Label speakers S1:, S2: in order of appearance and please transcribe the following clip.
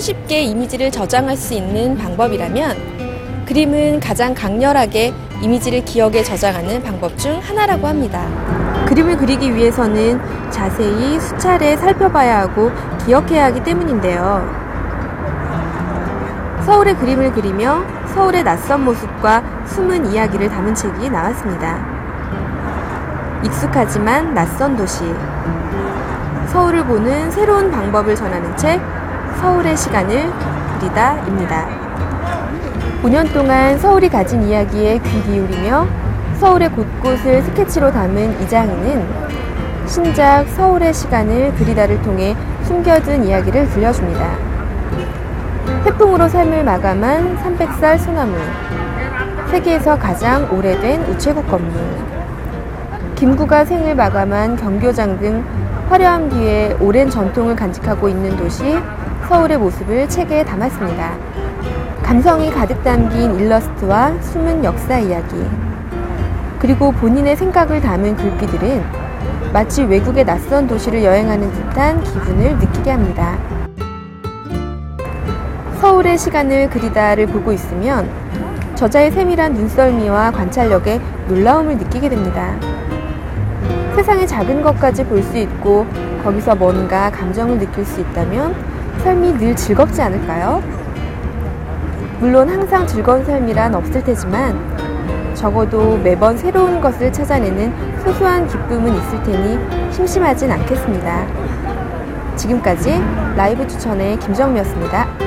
S1: 쉽게 이미지를 저장할 수 있는 방법이라면 그림은 가장 강렬하게 이미지를 기억에 저장하는 방법 중 하나라고 합니다. 그림을 그리기 위해서는 자세히 수차례 살펴봐야 하고 기억해야 하기 때문인데요. 서울의 그림을 그리며 서울의 낯선 모습과 숨은 이야기를 담은 책이 나왔습니다. 익숙하지만 낯선 도시. 서울을 보는 새로운 방법을 전하는 책, 서울의 시간을 그리다입니다. 5년 동안 서울이 가진 이야기에 귀 기울이며 서울의 곳곳을 스케치로 담은 이장희는 신작 서울의 시간을 그리다를 통해 숨겨둔 이야기를 들려줍니다. 태풍으로 삶을 마감한 300살 소나무, 세계에서 가장 오래된 우체국 건물, 김구가 생을 마감한 경교장 등 화려함 뒤에 오랜 전통을 간직하고 있는 도시 서울의 모습을 책에 담았습니다. 감성이 가득 담긴 일러스트와 숨은 역사 이야기, 그리고 본인의 생각을 담은 글귀들은 마치 외국의 낯선 도시를 여행하는 듯한 기분을 느끼게 합니다. 서울의 시간을 그리다를 보고 있으면 저자의 세밀한 눈썰미와 관찰력에 놀라움을 느끼게 됩니다. 세상의 작은 것까지 볼 수 있고 거기서 뭔가 감정을 느낄 수 있다면 삶이 늘 즐겁지 않을까요? 물론 항상 즐거운 삶이란 없을 테지만 적어도 매번 새로운 것을 찾아내는 소소한 기쁨은 있을 테니 심심하진 않겠습니다. 지금까지 라이브 추천의 김정미였습니다.